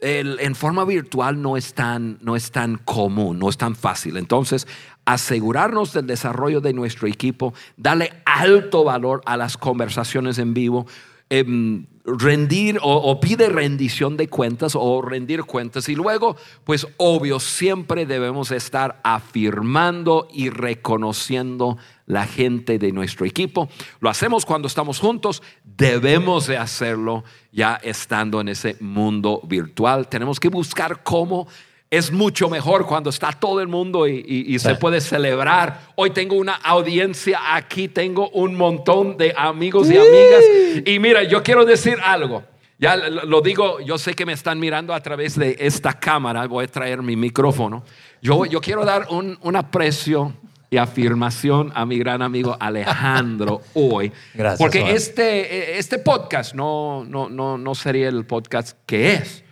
en forma virtual no es, tan, no es tan común, no es tan fácil. Entonces, asegurarnos del desarrollo de nuestro equipo, darle alto valor a las conversaciones en vivo, em, rendir o, o pide rendición de cuentas o rendir cuentas. Y luego, pues obvio, siempre debemos estar afirmando y reconociendo la gente de nuestro equipo. Lo hacemos cuando estamos juntos, debemos de hacerlo ya estando en ese mundo virtual. Tenemos que buscar cómo es mucho mejor cuando está todo el mundo y, y- y se puede celebrar. Hoy tengo una audiencia aquí, tengo un montón de amigos y amigas. Y mira, yo quiero decir algo. Ya lo lo digo, yo sé que me están mirando a través de esta cámara, voy a traer mi micrófono. Yo, yo quiero dar un, un aprecio y afirmación a mi gran amigo Alejandro hoy.
Gracias,
Porque
Juan.
este, este podcast no, no, no, no sería el podcast que es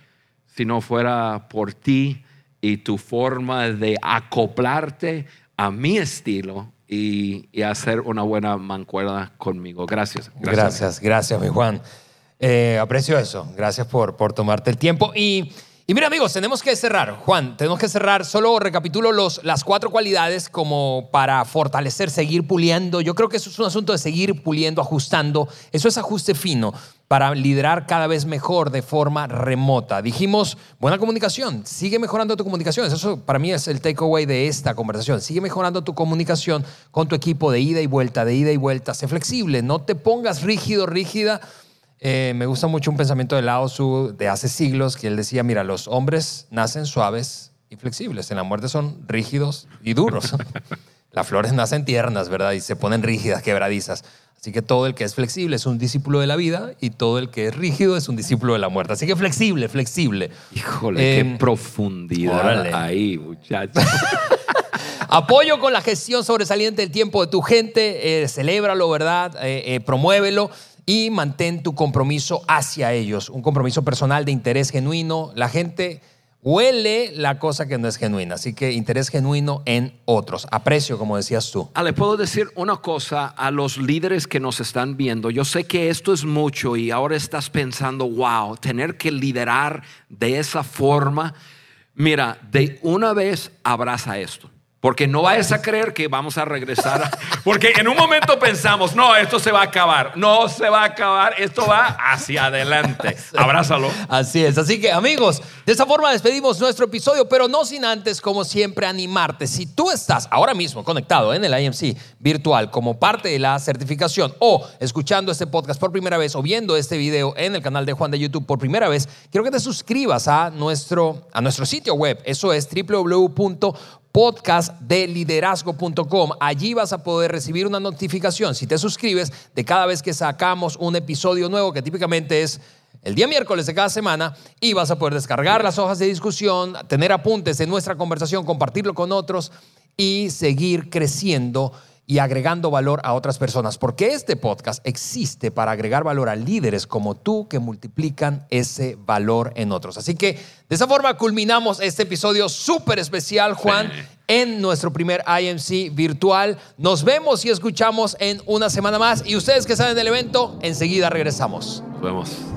si no fuera por ti y tu forma de acoplarte a mi estilo y, y hacer una buena mancuerna conmigo. Gracias.
Gracias, gracias, mi Juan. Eh, aprecio eso. Gracias por, por tomarte el tiempo. Y, y mira, amigos, tenemos que cerrar. Juan, tenemos que cerrar. Solo recapitulo los, las cuatro cualidades como para fortalecer, seguir puliendo. Yo creo que eso es un asunto de seguir puliendo, ajustando. Eso es ajuste fino para liderar cada vez mejor de forma remota. Dijimos, buena comunicación, sigue mejorando tu comunicación. Eso para mí es el takeaway de esta conversación. Sigue mejorando tu comunicación con tu equipo de ida y vuelta, de ida y vuelta. Sé flexible, no te pongas rígido, rígida. Eh, me gusta mucho un pensamiento de Lao Tzu de hace siglos que él decía, mira, los hombres nacen suaves y flexibles, en la muerte son rígidos y duros. Las flores nacen tiernas, ¿verdad? Y se ponen rígidas, quebradizas. Así que todo el que es flexible es un discípulo de la vida y todo el que es rígido es un discípulo de la muerte. Así que flexible, flexible.
Híjole,
Em,
qué profundidad
órale.
ahí, muchachos.
Apoyo con la gestión sobresaliente del tiempo de tu gente, eh, celébralo, ¿verdad? Eh, eh, promuévelo y mantén tu compromiso hacia ellos, un compromiso personal de interés genuino. La gente huele la cosa que no es genuina, así que interés genuino en otros. Aprecio, como decías tú.
Ah, le puedo decir una cosa a los líderes que nos están viendo. Yo sé que esto es mucho y ahora estás pensando, wow, tener que liderar de esa forma. Mira, de una vez abraza esto. Porque no vayas a creer que vamos a regresar. a- porque en un momento pensamos, no, esto se va a acabar. No se va a acabar, esto va hacia adelante. Abrázalo.
Así es. Así que, amigos, de esta forma despedimos nuestro episodio, pero no sin antes, como siempre, animarte. Si tú estás ahora mismo conectado en el IMC virtual como parte de la certificación o escuchando este podcast por primera vez o viendo este video en el canal de Juan de YouTube por primera vez, quiero que te suscribas a nuestro, a nuestro sitio web. Eso es www.podcastdeliderazgo.com. Allí vas a poder recibir una notificación si te suscribes de cada vez que sacamos un episodio nuevo que típicamente es el día miércoles de cada semana y vas a poder descargar las hojas de discusión, tener apuntes de nuestra conversación, compartirlo con otros y seguir creciendo y agregando valor a otras personas, porque este podcast existe para agregar valor a líderes como tú que multiplican ese valor en otros. Así que de esa forma culminamos este episodio súper especial, Juan,
Sí.
en nuestro primer IMC virtual. Nos vemos y escuchamos en una semana más y ustedes que están en el evento, enseguida regresamos.
Nos vemos.